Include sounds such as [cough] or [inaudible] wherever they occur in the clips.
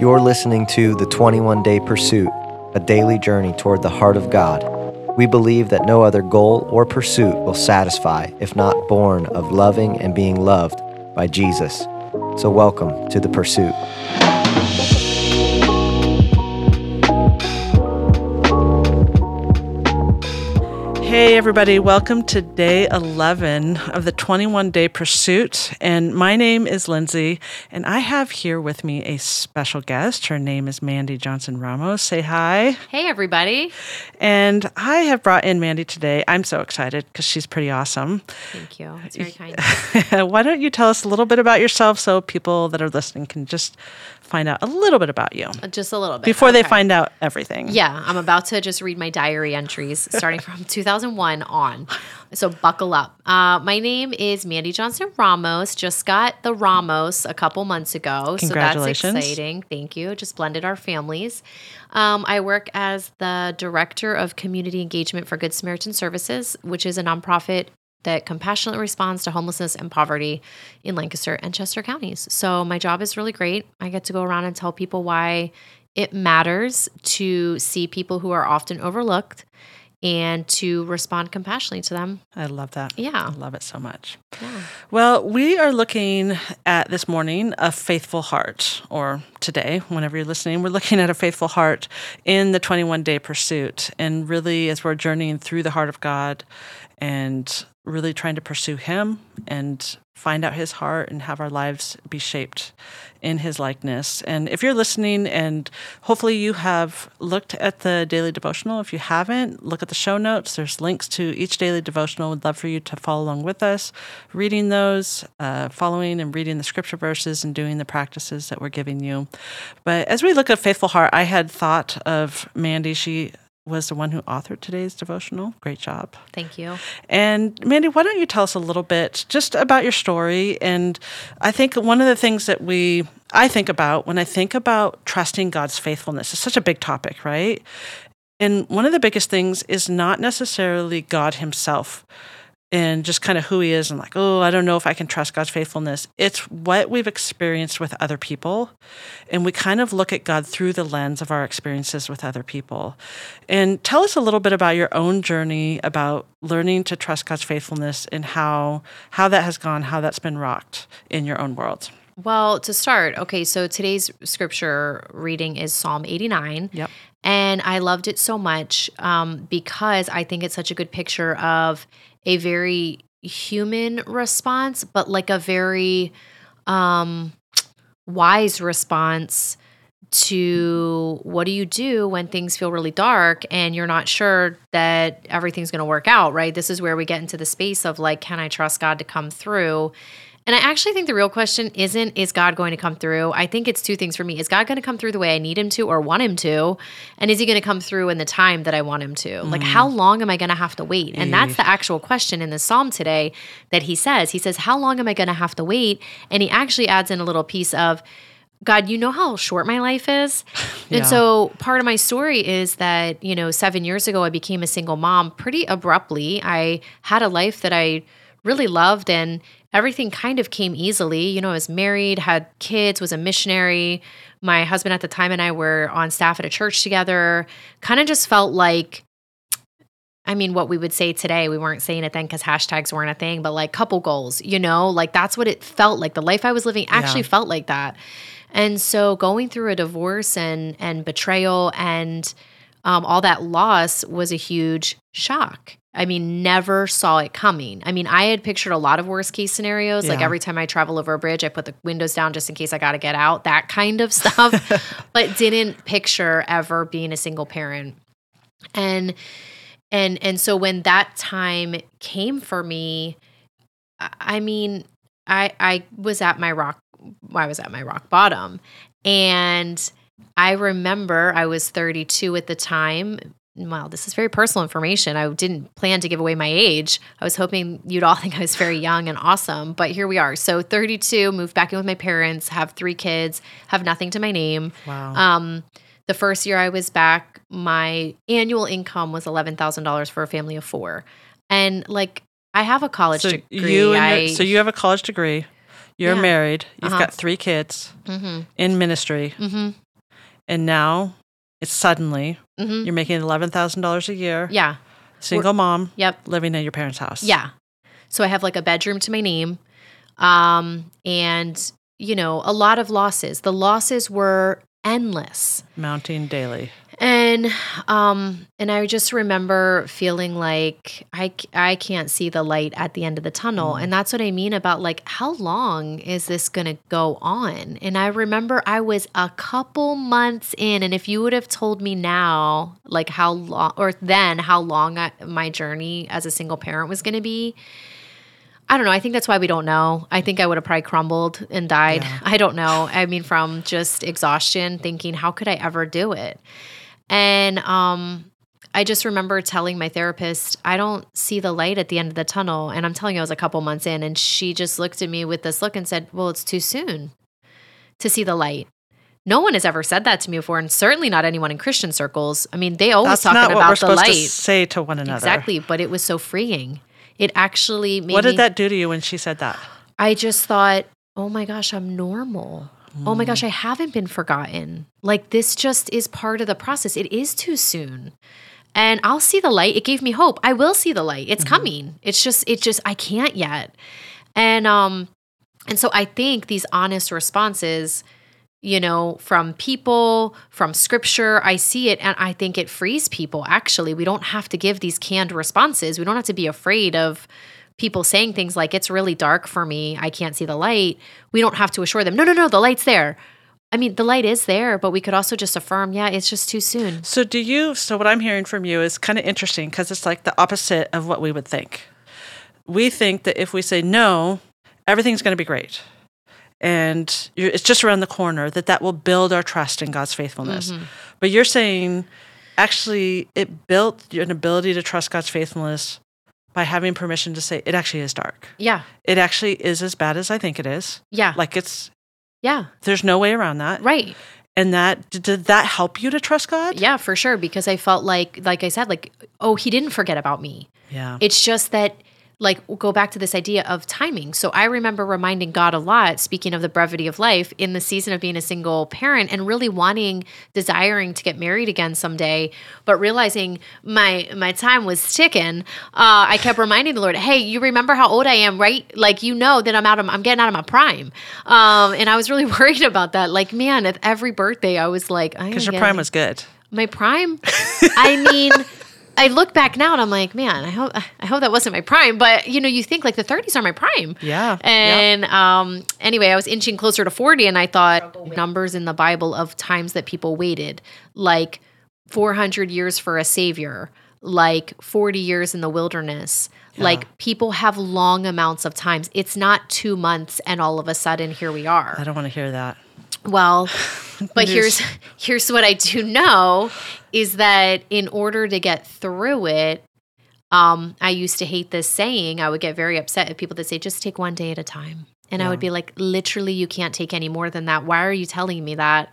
You're listening to The 21 Day Pursuit, a daily journey toward the heart of God. We believe that no other goal or pursuit will satisfy if not born of loving and being loved by Jesus. So, welcome to The Pursuit. Hey, everybody, welcome to day 11 of the 21 day pursuit. And my name is Lindsey, and I have here with me a special guest. Her name is Mandy Johnson Ramos. Say hi. Hey, everybody. And I have brought in Mandy today. I'm so excited because she's pretty awesome. Thank you. It's very kind. [laughs] Why don't you tell us a little bit about yourself so people that are listening can just find out a little bit about you Uh, Just a little bit. before they find out everything? Yeah, I'm about to just read my diary entries starting [laughs] from 2001 on. So buckle up. Uh, my name is Mandy Johnson Ramos. Just got the Ramos a couple months ago. So that's exciting. Thank you. Just blended our families. Um, I work as the Director of Community Engagement for Good Samaritan Services, which is a nonprofit that compassionately responds to homelessness and poverty in Lancaster and Chester counties. So my job is really great. I get to go around and tell people why it matters to see people who are often overlooked and to respond compassionately to them. I love that. Yeah. I love it so much. Yeah. Well, we are looking at this morning a faithful heart, or today, whenever you're listening, we're looking at a faithful heart in the 21 day pursuit. And really, as we're journeying through the heart of God and really trying to pursue Him and find out His heart and have our lives be shaped in His likeness. And if you're listening, and hopefully you have looked at the daily devotional, if you haven't, look at the show notes. There's links to each daily devotional. We'd love for you to follow along with us, reading those, uh, following and reading the scripture verses, and doing the practices that we're giving you. But as we look at Faithful Heart, I had thought of Mandy. She was the one who authored today's devotional. Great job. Thank you. And Mandy, why don't you tell us a little bit just about your story? And I think one of the things that we I think about when I think about trusting God's faithfulness is such a big topic, right? And one of the biggest things is not necessarily God himself and just kind of who he is and like, oh, I don't know if I can trust God's faithfulness. It's what we've experienced with other people. And we kind of look at God through the lens of our experiences with other people. And tell us a little bit about your own journey about learning to trust God's faithfulness and how how that has gone, how that's been rocked in your own world. Well, to start, okay, so today's scripture reading is Psalm 89. Yep. And I loved it so much um, because I think it's such a good picture of a very human response, but like a very um, wise response to what do you do when things feel really dark and you're not sure that everything's going to work out, right? This is where we get into the space of like, can I trust God to come through? And I actually think the real question isn't, is God going to come through? I think it's two things for me. Is God going to come through the way I need him to or want him to? And is he going to come through in the time that I want him to? Like, mm. how long am I going to have to wait? And that's the actual question in the psalm today that he says. He says, How long am I going to have to wait? And he actually adds in a little piece of, God, you know how short my life is. [laughs] Yeah. And so part of my story is that, you know, seven years ago, I became a single mom pretty abruptly. I had a life that I really loved and everything kind of came easily. You know, I was married, had kids, was a missionary. My husband at the time and I were on staff at a church together. Kind of just felt like, I mean, what we would say today, we weren't saying it then because hashtags weren't a thing, but like couple goals, you know, like that's what it felt like. The life I was living actually Yeah. felt like that. And so going through a divorce and and betrayal and um, all that loss was a huge shock. I mean, never saw it coming. I mean, I had pictured a lot of worst case scenarios. Like every time I travel over a bridge, I put the windows down just in case I got to get out, that kind of [laughs] stuff, but didn't picture ever being a single parent. And and and so when that time came for me, I- I mean, I I was at my rock I was at my rock bottom. And I remember I was 32 at the time. Wow, this is very personal information. I didn't plan to give away my age. I was hoping you'd all [laughs] think I was very young and awesome, but here we are. So 32, moved back in with my parents, have three kids, have nothing to my name. Wow. Um, the first year I was back, my annual income was eleven thousand dollars for a family of four, and like I have a college so degree. you and I, your, so you have a college degree. You're Yeah. married. You've Uh-huh. got three kids mm-hmm, in ministry. mm-hmm. And now it's suddenly hmm you're making $11,000 a year, Yeah. single mom, Yep. living at your parents' house. Yeah. So I have like a bedroom to my name. Um, and you know, a lot of losses. The losses were endless. Mounting daily. And um and I just remember feeling like i i can't see the light at the end of the tunnel and that's what I mean about like how long is this going to go on? And I remember I was a couple months in and if you would have told me now like how long or then how long I, my journey as a single parent was going to be I don't know. I think that's why we don't know. I think I would have probably crumbled and died. Yeah. [laughs] I don't know. I mean, from just exhaustion, thinking, how could I ever do it? And um, I just remember telling my therapist, I don't see the light at the end of the tunnel. And I'm telling you, I was a couple months in, and she just looked at me with this look and said, Well, it's too soon to see the light. No one has ever said that to me before, and certainly not anyone in Christian circles. I mean, they always That's talking not what we're about the supposed to light. say to one another. Exactly, but it was so freeing. It actually made What me did that do to you when she said that? I just thought, oh my gosh, I'm normal. Oh my gosh, I haven't been forgotten. Like this just is part of the process. It is too soon. And I'll see the light. It gave me hope. I will see the light. It's Mm-hmm. coming. It's just it just I can't yet. And um and so I think these honest responses you know, from people, from scripture. I see it and I think it frees people. Actually, we don't have to give these canned responses. We don't have to be afraid of people saying things like, it's really dark for me. I can't see the light. We don't have to assure them, no, no, no, the light's there. I mean, the light is there, but we could also just affirm, yeah, it's just too soon. So do you so what I'm hearing from you is kind of interesting because it's like the opposite of what we would think. We think that if we say no, everything's going to be great. And it's just around the corner that that will build our trust in God's faithfulness. Mm-hmm. But you're saying actually it built an ability to trust God's faithfulness by having permission to say it actually is dark. Yeah. It actually is as bad as I think it is. Yeah. Like it's yeah. there's no way around that. Right. And that did- did that help you to trust God? Yeah, for sure. Because I felt like, like I said, like, oh, he didn't forget about me. Yeah. It's just that, like, go back to this idea of timing. So I remember reminding God a lot, speaking of the brevity of life, in the season of being a single parent and really wanting, desiring to get married again someday, but realizing my my time was ticking. Uh, I kept reminding the Lord, "Hey, you remember how old I am, right? Like, you know that I'm out of, I'm getting out of my prime." Um, and I was really [laughs] worried about that. Like, man, at every birthday, I was like, Because your prime was good. my prime [laughs] i mean i look back now and i'm like man i hope i hope that wasn't my prime but you know you think like the 30s are my prime. Yeah, yeah. and um anyway i was inching closer to 40 and i thought numbers in the bible of times that people waited like 400 years for a savior like 40 years in the wilderness like people have long amounts of times. It's not two months and all of a sudden here we are. I don't want to hear that. Well, [laughs] but here's [laughs] here's what I do know is that in order to get through it, um, I used to hate this saying. I would get very upset at people that say, just take one day at a time. And I would be like, literally, you can't take any more than that. Why are you telling me that?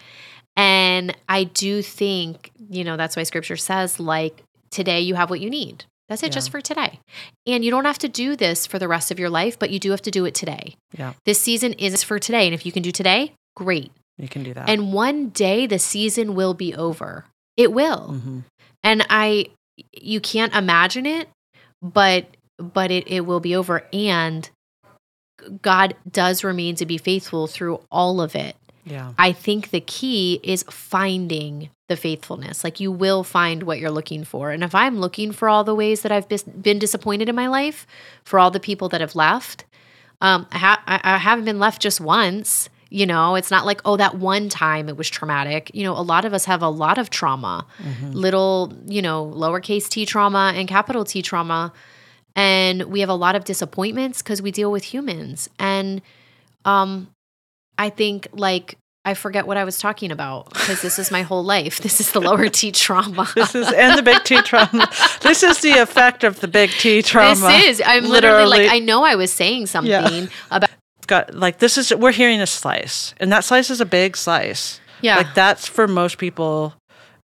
And I do think, you know, that's why scripture says, like, today you have what you need. That's it, just for today. And you don't have to do this for the rest of your life, but you do have to do it today. Yeah, This season is for today. And if you can do today, great. You can do that. And one day the season will be over. It will. Mhm. And I you can't imagine it, but but it, it will be over. And God does remain to be faithful through all of it. yeah, I think the key is finding the faithfulness. Like you will find what you're looking for. And if I'm looking for all the ways that I've bis- been disappointed in my life, for all the people that have left, um, I, ha- I I haven't been left just once. You know, it's not like, oh, that one time it was traumatic. You know, a lot of us have a lot of trauma, little, you know, lowercase t trauma and capital T trauma. And we have a lot of disappointments because we deal with humans. And um, I think like I forget what I was talking about because this is my whole life. This is the lower T [laughs] trauma. this is and the big T trauma. this is the effect of the big T trauma. This is. I'm literally, like I know I was saying something about got like this is we're hearing a slice, and that slice is a big slice. yeah Like that's for most people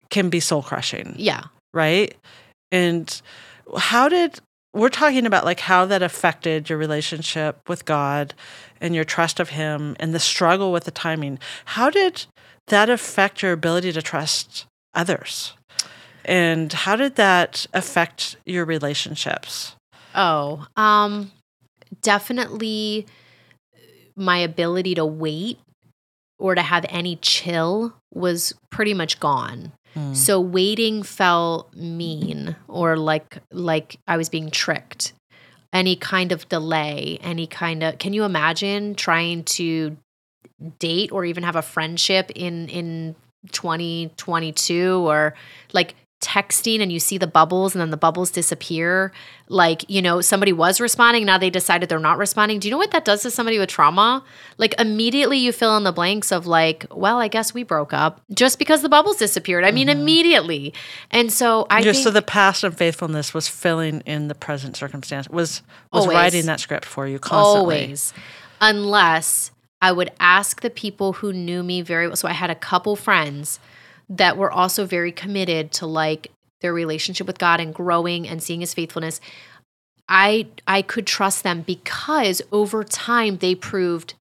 can be soul crushing, yeah right? And how did we're talking about like how that affected your relationship with God and your trust of him and the struggle with the timing. How did that affect your ability to trust others? And how did that affect your relationships? Oh, um, definitely my ability to wait or to have any chill was pretty much gone. Mm. So waiting felt mean or like like I was being tricked. Any kind of delay, any kind of can you imagine trying to date or even have a friendship in in 2022 or like texting and you see the bubbles and then the bubbles disappear like you know somebody was responding now they decided they're not responding do you know what that does to somebody with trauma like immediately you fill in the blanks of like well i guess we broke up just because the bubbles disappeared i mean mm-hmm. immediately and so i Yeah, think so the past unfaithfulness was filling in the present circumstance. Was was Always. writing that script for you constantly. Always. Unless I would ask the people who knew me very well. So I had a couple friends that were also very committed to like their relationship with God and growing and seeing his faithfulness. I I could trust them because over time they proved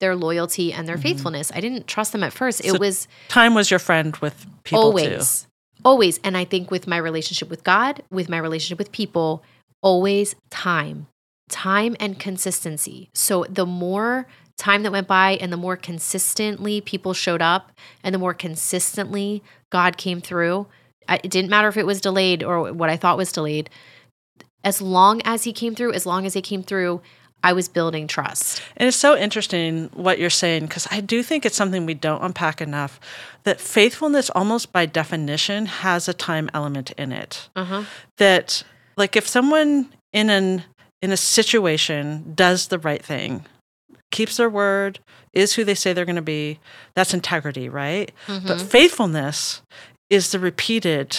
their loyalty and their faithfulness. I didn't trust them at first. It Mm-hmm. Was Time was your friend with people always too. always and i think with my relationship with god with my relationship with people always time time and consistency so the more time that went by and the more consistently people showed up and the more consistently god came through it didn't matter if it was delayed or what i thought was delayed. As long as he came through as long as he came through i was building trust. And it's so interesting what you're saying because I do think it's something we don't unpack enough that faithfulness, almost by definition, has a time element in it. uh-huh. That, like, if someone in an in a situation does the right thing, keeps their word, is who they say they're going to be, that's integrity, right? But Mhm. faithfulness is the repeated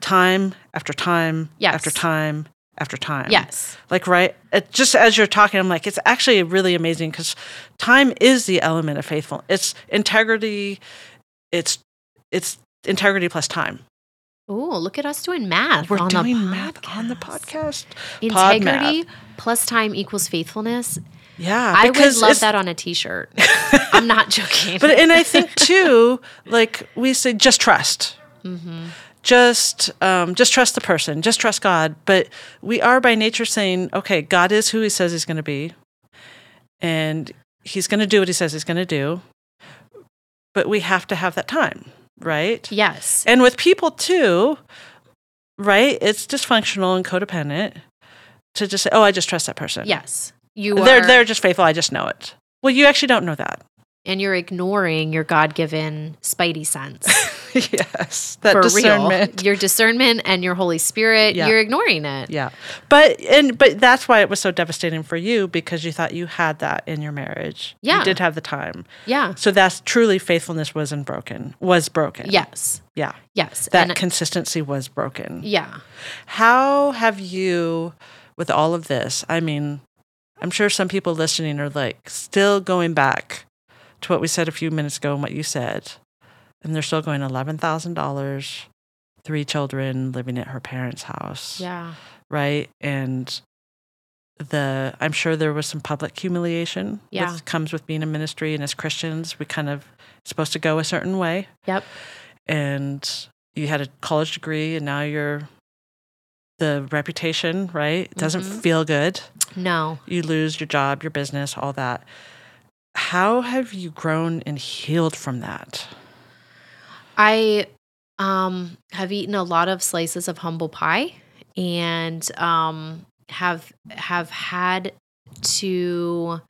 time after time Yes. after time after time. yes Like, right? It, just as you're talking, I'm like, it's actually really amazing because time is the element of faithful. It's integrity. It's it's integrity plus time. Oh, look at us doing math. We're on doing the math on the podcast. Pod Integrity math. plus time equals faithfulness. Yeah, I would love that on a t-shirt. [laughs] I'm not joking. But and I think [laughs] too, like we say, just trust. Mm-hmm. Just, um, just trust the person. Just trust God. But we are by nature saying, okay, God is who He says He's going to be, and He's going to do what He says He's going to do. But we have to have that time, right? yes. And with people too, right? It's dysfunctional and codependent to just say, "Oh, I just trust that person." Yes. You they're are they're just faithful. I just know it. Well, you actually don't know that. and you're ignoring your God-given spidey sense. [laughs] yes, that for discernment. real. Your discernment and your Holy Spirit, Yeah. you're ignoring it. Yeah, but and but that's why it was so devastating for you because you thought you had that in your marriage. Yeah. you did have the time. Yeah. So that's truly faithfulness wasn't broken. Was broken. Yes. yeah. Yes. That and consistency was broken. yeah. How have you, with all of this? I mean, I'm sure some people listening are like still going back to what we said a few minutes ago and what you said, and they're still going eleven thousand dollars, three children living at her parents' house. Yeah. right? And the I'm sure there was some public humiliation. Yeah. with, comes with being a ministry, and as Christians, we kind of supposed to go a certain way. Yep. And you had a college degree, and now you're the reputation, right? It doesn't Mhm. feel good. No. You lose your job, your business, all that. How have you grown and healed from that? I um have eaten a lot of slices of humble pie and um have have had to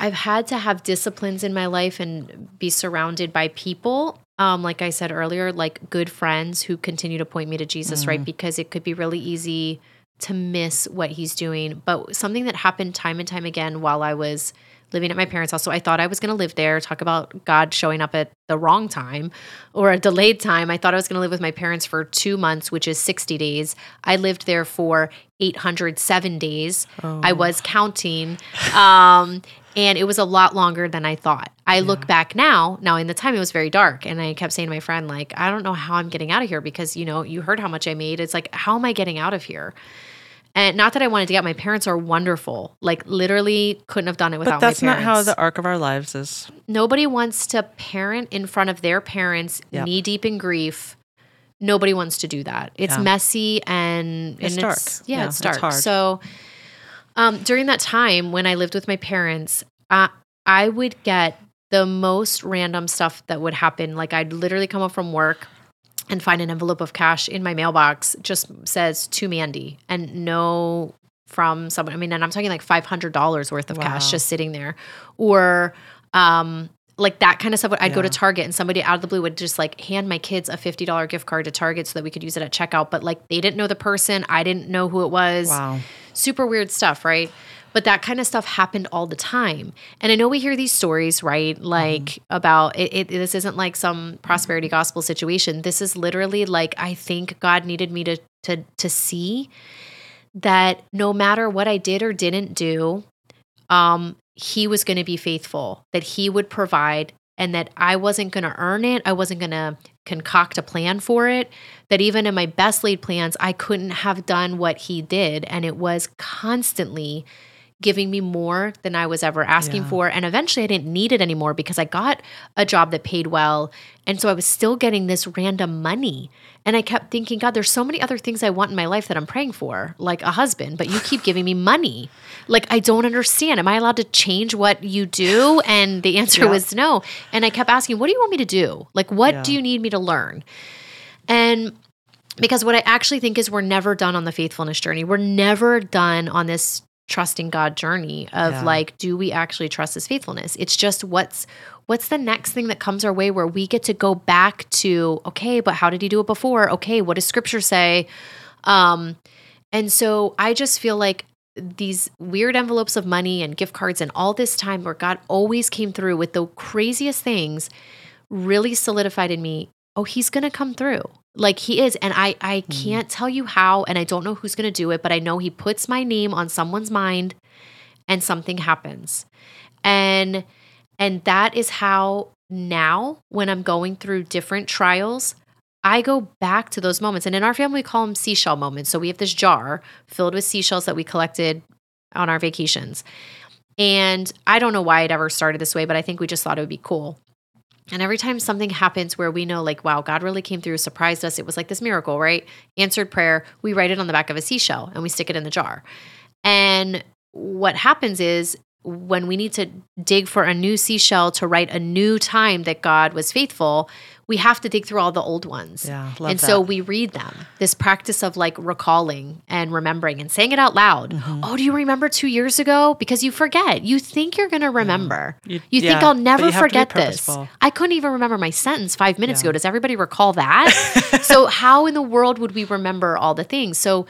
I've had to have disciplines in my life and be surrounded by people um like I said earlier like good friends who continue to point me to Jesus right because it could be really easy to miss what he's doing but something that happened time and time again while I was living at my parents' house. So I thought I was going to live there. Talk about God showing up at the wrong time or a delayed time. I thought I was going to live with my parents for two months, which is 60 days. I lived there for 807 days. Oh. I was counting. Um, and it was a lot longer than I thought. I look back now. Now, in the time, it was very dark, and I kept saying to my friend, like, I don't know how I'm getting out of here because you know you heard how much I made. It's like, how am I getting out of here? And not that I wanted to get. My parents are wonderful. Like literally, couldn't have done it without. But that's not how the arc of our lives is. Nobody wants to parent in front of their parents, Yep. knee deep in grief. Nobody wants to do that. It's Yeah. messy and It's and dark. It's, yeah, Yeah, it's it's dark. hard. So, um, during that time when I lived with my parents, uh, I would get the most random stuff that would happen. Like I'd literally come up from work and find an envelope of cash in my mailbox, just says to Mandy, and no from someone. I mean, and I'm talking like five hundred dollars worth of cash just sitting there, or um, like that kind of stuff. I'd go to Target and somebody out of the blue would just like hand my kids a fifty dollar gift card to Target so that we could use it at checkout. But like they didn't know the person, I didn't know who it was Wow. super weird stuff, right? But that kind of stuff happened all the time. And I know we hear these stories, right? Like about it, it this isn't like some prosperity gospel situation. This is literally like I think God needed me to to to see that no matter what I did or didn't do, um he was going to be faithful, that he would provide and that I wasn't going to earn it. I wasn't going to concoct a plan for it. That even in my best laid plans, I couldn't have done what he did. And it was constantly giving me more than I was ever asking Yeah. for. And eventually I didn't need it anymore because I got a job that paid well. And so I was still getting this random money. And I kept thinking, God, there's so many other things I want in my life that I'm praying for, like a husband, but you keep giving me money. Like, I don't understand. Am I allowed to change what you do? And the answer Yeah. was no. And I kept asking, what do you want me to do? Like, what do you need me to learn? And because what I actually think is we're never done on the faithfulness journey. We're never done on this trusting God journey of Yeah. like, do we actually trust his faithfulness? It's just what's what's the next thing that comes our way where we get to go back to, okay, but how did he do it before? Okay, what does scripture say? Um, and so I just feel like these weird envelopes of money and gift cards and all this time where God always came through with the craziest things really solidified in me oh he's going to come through like he is and i i hmm. can't tell you how and i don't know who's going to do it but i know he puts my name on someone's mind and something happens and and that is how now when i'm going through different trials I go back to those moments. And in our family, we call them seashell moments. So we have this jar filled with seashells that we collected on our vacations. And I don't know why it ever started this way, but I think we just thought it would be cool. And every time something happens where we know, like, wow, God really came through, surprised us, it was like this miracle, right? Answered prayer, we write it on the back of a seashell and we stick it in the jar. And what happens is when we need to dig for a new seashell to write a new time that God was faithful, we have to dig through all the old ones. Yeah, and so we read them. This practice of like recalling and remembering and saying it out loud. Mm-hmm. Oh, do you remember two years ago? Because you forget. You think you're going to remember. You- You, think yeah, I'll never you have to be forget this. I couldn't even remember my sentence five minutes Yeah. ago. Does everybody recall that? [laughs] so how in the world would we remember all the things? So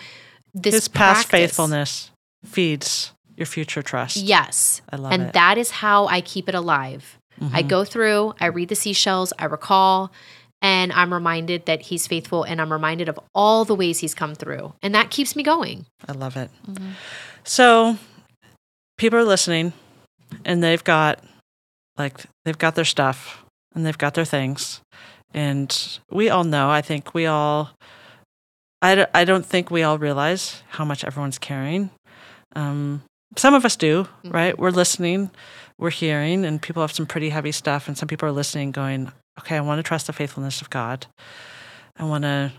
this His past practice- faithfulness feeds your future trust. Yes. I love and it. that is how I keep it alive. I Mhm. go through, I read the seashells, I recall, and I'm reminded that he's faithful and I'm reminded of all the ways he's come through. And that keeps me going. I love it. Mhm. So people are listening and they've got like they've got their stuff and they've got their things. And we all know, I think we all I, d- I don't think we all realize how much everyone's carrying. Um, some of us do, Mhm. right? We're listening, we're hearing, and people have some pretty heavy stuff. And some people are listening, going, "Okay, I want to trust the faithfulness of God. I want to,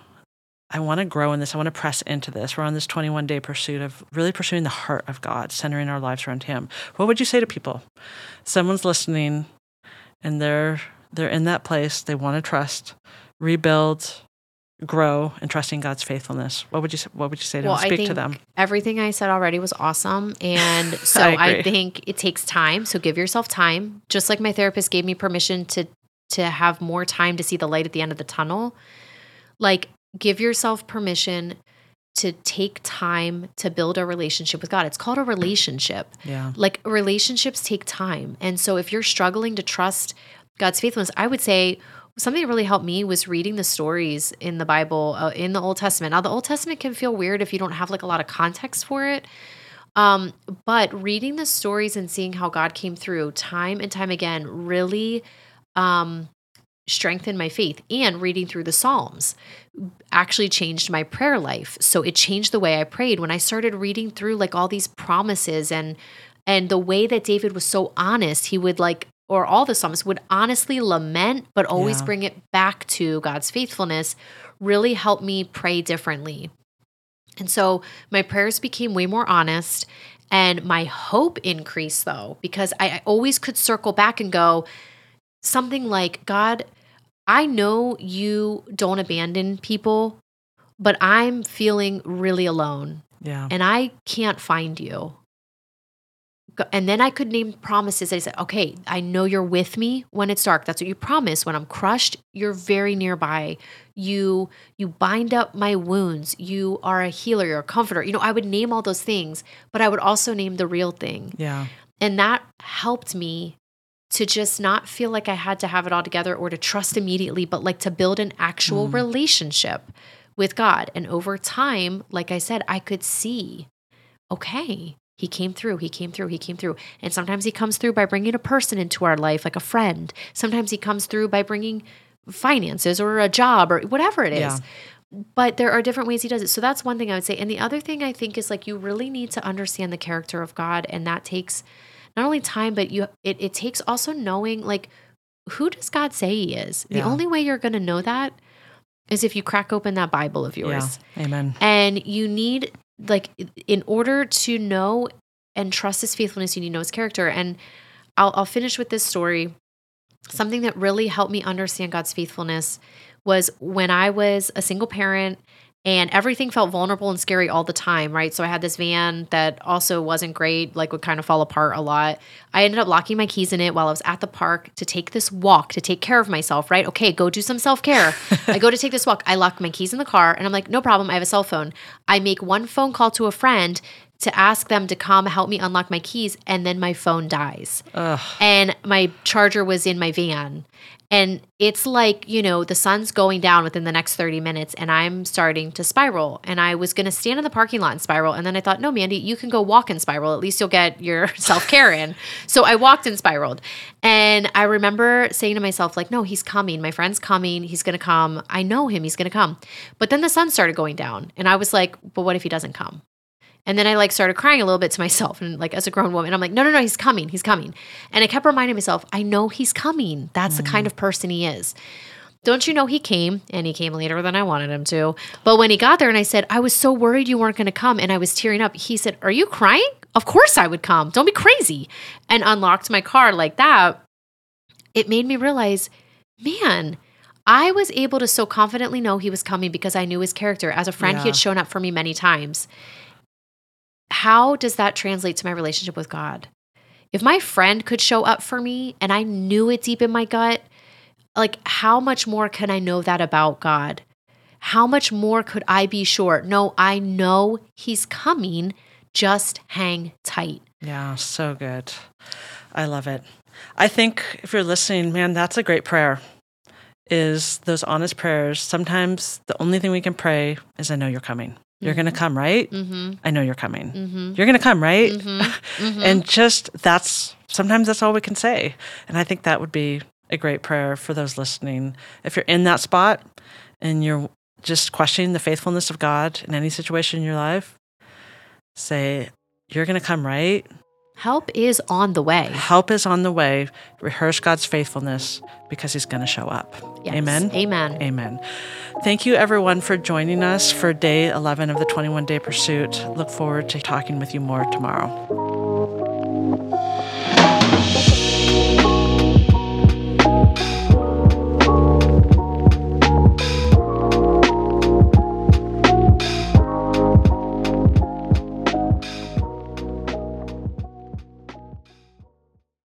I want to grow in this. I want to press into this. We're on this 21 day pursuit of really pursuing the heart of God, centering our lives around Him. What would you say to people? Someone's listening, and they're they're in that place. They want to trust, rebuild, grow, and trusting God's faithfulness. What would you say- What would you say to Well, them? I Speak to them. Everything I said already was awesome. And [laughs] so I I, think it takes time. So give yourself time. Just like my therapist gave me permission to to have more time to see the light at the end of the tunnel. Like give yourself permission to take time to build a relationship with God. It's called a relationship. Yeah. Like relationships take time. And so if you're struggling to trust God's faithfulness, I would say something that really helped me was reading the stories in the Bible, uh, in the Old Testament. Now, the Old Testament can feel weird if you don't have like a lot of context for it. Um, but reading the stories and seeing how God came through time and time again really um, strengthened my faith. And reading through the Psalms actually changed my prayer life. So it changed the way I prayed when I started reading through like all these promises and and the way that David was so honest. He would like or all the Psalms would honestly lament, but always Yeah. bring it back to God's faithfulness, really helped me pray differently. And so my prayers became way more honest. And my hope increased though, because I, I always could circle back and go something like, God, I know you don't abandon people, but I'm feeling really alone Yeah. and I can't find you. And then I could name promises. I said, okay, I know you're with me when it's dark. That's what you promise. When I'm crushed, you're very nearby. You you bind up my wounds. You are a healer, you're a comforter. You know, I would name all those things, but I would also name the real thing. Yeah. And that helped me to just not feel like I had to have it all together or to trust immediately, but like to build an actual mm. relationship with God. And over time, like I said, I could see, okay, he came through, he came through, he came through. And sometimes he comes through by bringing a person into our life, like a friend. Sometimes he comes through by bringing finances or a job or whatever it is. Yeah. But there are different ways he does it. So that's one thing I would say. And the other thing I think is like you really need to understand the character of God. And that takes not only time, but you it, it takes also knowing like who does God say he is? Yeah. The only way you're gonna know that is if you crack open that Bible of yours. Yeah. Amen. And you need like in order to know and trust his faithfulness, you need to know his character. And I'll I'll finish with this story. Something that really helped me understand God's faithfulness was when I was a single parent and everything felt vulnerable and scary all the time, right? So I had this van that also wasn't great, like would kind of fall apart a lot. I ended up locking my keys in it while I was at the park to take this walk to take care of myself, right? Okay, go do some self care. [laughs] I go to take this walk. I lock my keys in the car and I'm like, no problem. I have a cell phone. I make one phone call to a friend to ask them to come help me unlock my keys, and then my phone dies Ugh. and my charger was in my van. And it's like, you know, the sun's going down within the next 30 minutes and I'm starting to spiral. And I was going to stand in the parking lot and spiral. And then I thought, no, Mandy, you can go walk and spiral. At least you'll get your [laughs] self care in. So I walked and spiraled. And I remember saying to myself, like, no, he's coming. My friend's coming. He's going to come. I know him. He's going to come. But then the sun started going down. And I was like, but what if he doesn't come? And then I like started crying a little bit to myself and like as a grown woman, I'm like, no, no, no, he's coming. He's coming. And I kept reminding myself, I know he's coming. That's the kind of person he is. Don't you know he came and he came later than I wanted him to. But when he got there and I said, I was so worried you weren't going to come and I was tearing up, he said, Are you crying? Of course I would come. Don't be crazy. And unlocked my car like that. It made me realize, man, I was able to so confidently know he was coming because I knew his character. As a friend, he had shown up for me many times how does that translate to my relationship with God? If my friend could show up for me and I knew it deep in my gut, like how much more can I know that about God? How much more could I be sure? No, I know He's coming. Just hang tight. Yeah, so good. I love it. I think if you're listening, man, that's a great prayer. Is those honest prayers. Sometimes the only thing we can pray is I know you're coming. You're going to come, right? Mm-hmm. I know you're coming. Mm-hmm. You're going to come, right? [laughs] Mm-hmm. And just that's sometimes that's all we can say. And I think that would be a great prayer for those listening. If you're in that spot and you're just questioning the faithfulness of God in any situation in your life, say, You're going to come, right? Help is on the way. Help is on the way. Rehearse God's faithfulness because He's going to show up. Yes. Amen. Amen. Amen. Thank you, everyone, for joining us for day 11 of the 21 day pursuit. Look forward to talking with you more tomorrow.